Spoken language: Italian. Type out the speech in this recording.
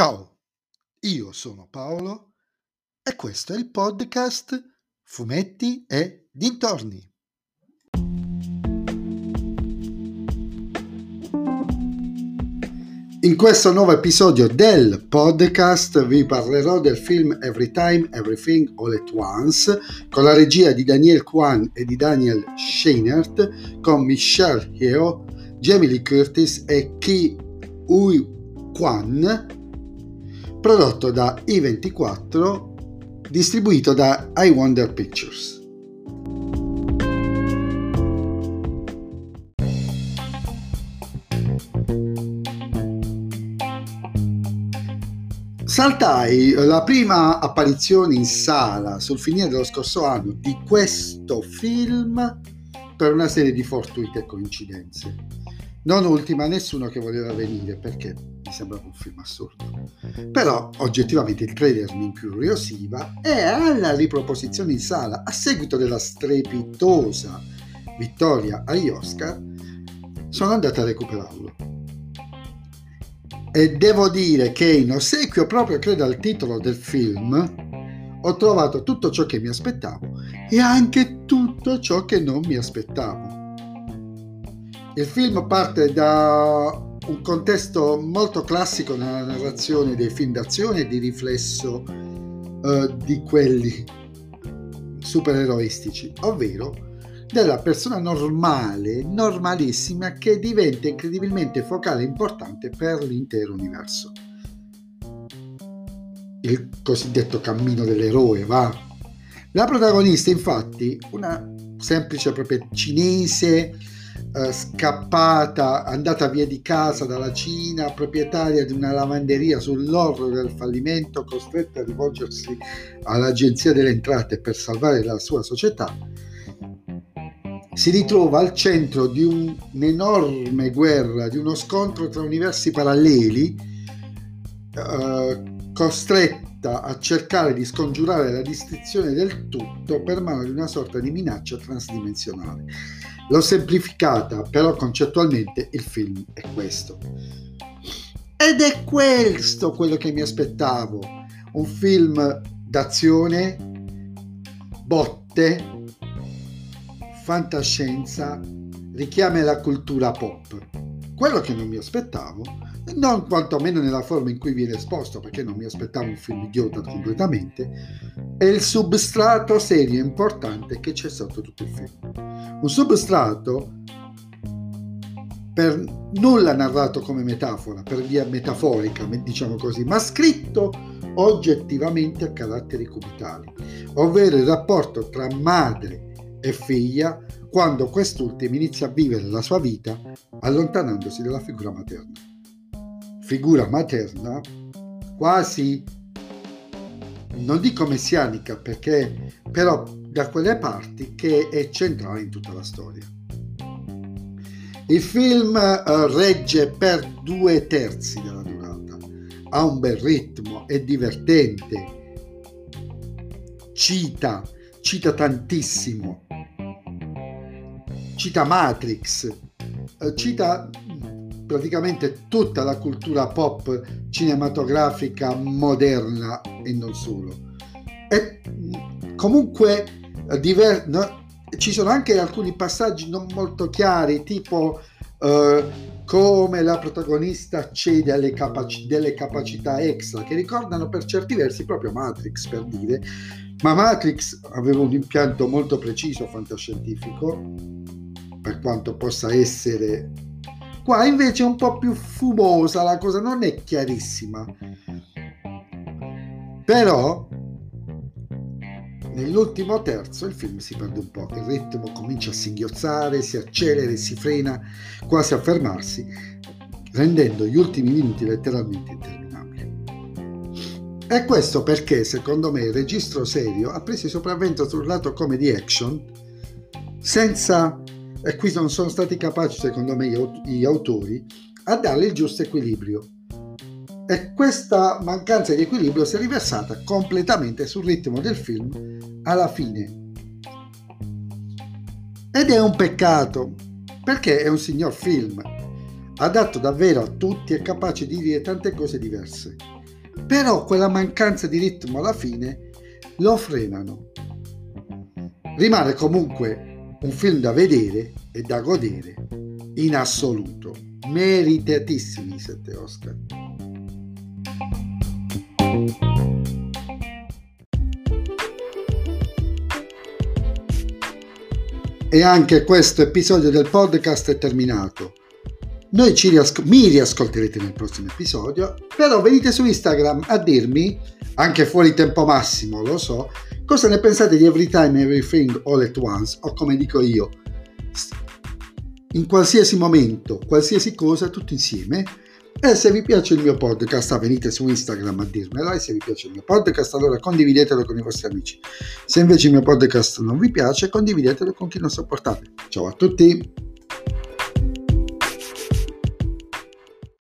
Ciao, io sono Paolo e questo è il podcast Fumetti e Dintorni. In questo nuovo episodio del podcast vi parlerò del film Every Time, Everything, All at Once con la regia di Daniel Kwan e di Daniel Scheinert con Michelle Yeoh, Jamie Lee Curtis e Ki Ui Kwan prodotto da I24 distribuito da I Wonder Pictures. Saltai la prima apparizione in sala sul finire dello scorso anno di questo film per una serie di fortuite coincidenze. Non ultima nessuno che voleva venire perché mi sembrava un film assurdo. Però oggettivamente il trailer mi incuriosiva e alla riproposizione in sala a seguito della strepitosa vittoria agli Oscar sono andato a recuperarlo e devo dire che in ossequio proprio credo al titolo del film ho trovato tutto ciò che mi aspettavo e anche tutto ciò che non mi aspettavo. Il film parte da un contesto molto classico nella narrazione dei film d'azione e di riflesso uh, di quelli supereroistici, ovvero della persona normale, normalissima, che diventa incredibilmente focale e importante per l'intero universo. Il cosiddetto cammino dell'eroe, va. La protagonista, infatti, una semplice proprio cinese, eh, scappata, andata via di casa dalla Cina, proprietaria di una lavanderia sull'orlo del fallimento, costretta a rivolgersi all'Agenzia delle Entrate per salvare la sua società, si ritrova al centro di un, un'enorme guerra, di uno scontro tra universi paralleli, eh, costretta a cercare di scongiurare la distruzione del tutto per mano di una sorta di minaccia transdimensionale. L'ho semplificata, però concettualmente il film è questo. Ed è questo quello che mi aspettavo. Un film d'azione, botte, fantascienza, richiami alla cultura pop. Quello che non mi aspettavo, non quantomeno nella forma in cui viene esposto, perché non mi aspettavo un film idiota completamente, è il substrato serio importante che c'è sotto tutto il film. Un substrato per nulla narrato come metafora, per via metaforica, diciamo così, ma scritto oggettivamente a caratteri cubitali, ovvero il rapporto tra madre e figlia quando quest'ultima inizia a vivere la sua vita allontanandosi dalla figura materna. Figura materna quasi, non dico messianica perché, però da quelle parti che è centrale in tutta la storia. Il film uh, regge per due terzi della durata, ha un bel ritmo, è divertente, cita, cita tantissimo cita Matrix, eh, cita praticamente tutta la cultura pop cinematografica moderna e non solo. E comunque eh, diver- no, ci sono anche alcuni passaggi non molto chiari, tipo uh, come la protagonista cede alle capaci- delle capacità extra, che ricordano per certi versi proprio Matrix, per dire, ma Matrix aveva un impianto molto preciso fantascientifico per quanto possa essere. Qua invece è un po' più fumosa, la cosa non è chiarissima. Però nell'ultimo terzo il film si perde un po', il ritmo comincia a singhiozzare, si accelera e si frena quasi a fermarsi, rendendo gli ultimi minuti letteralmente interminabili. E questo perché, secondo me, il registro serio ha preso il sopravvento sul lato comedy action senza e qui non sono stati capaci, secondo me, gli autori a dare il giusto equilibrio. E questa mancanza di equilibrio si è riversata completamente sul ritmo del film alla fine. Ed è un peccato, perché è un signor film, adatto davvero a tutti e capace di dire tante cose diverse. però quella mancanza di ritmo alla fine lo frenano. Rimane comunque un film da vedere e da godere in assoluto. Meritatissimi i sette Oscar. E anche questo episodio del podcast è terminato. Noi ci riasco- mi riascolterete nel prossimo episodio, però venite su Instagram a dirmi, anche fuori tempo massimo, lo so, cosa ne pensate di Everytime Everything All at Once, o come dico io, in qualsiasi momento, qualsiasi cosa, tutto insieme. E se vi piace il mio podcast, venite su Instagram a dirmelo. E se vi piace il mio podcast, allora condividetelo con i vostri amici. Se invece il mio podcast non vi piace, condividetelo con chi non sopportate. Ciao a tutti!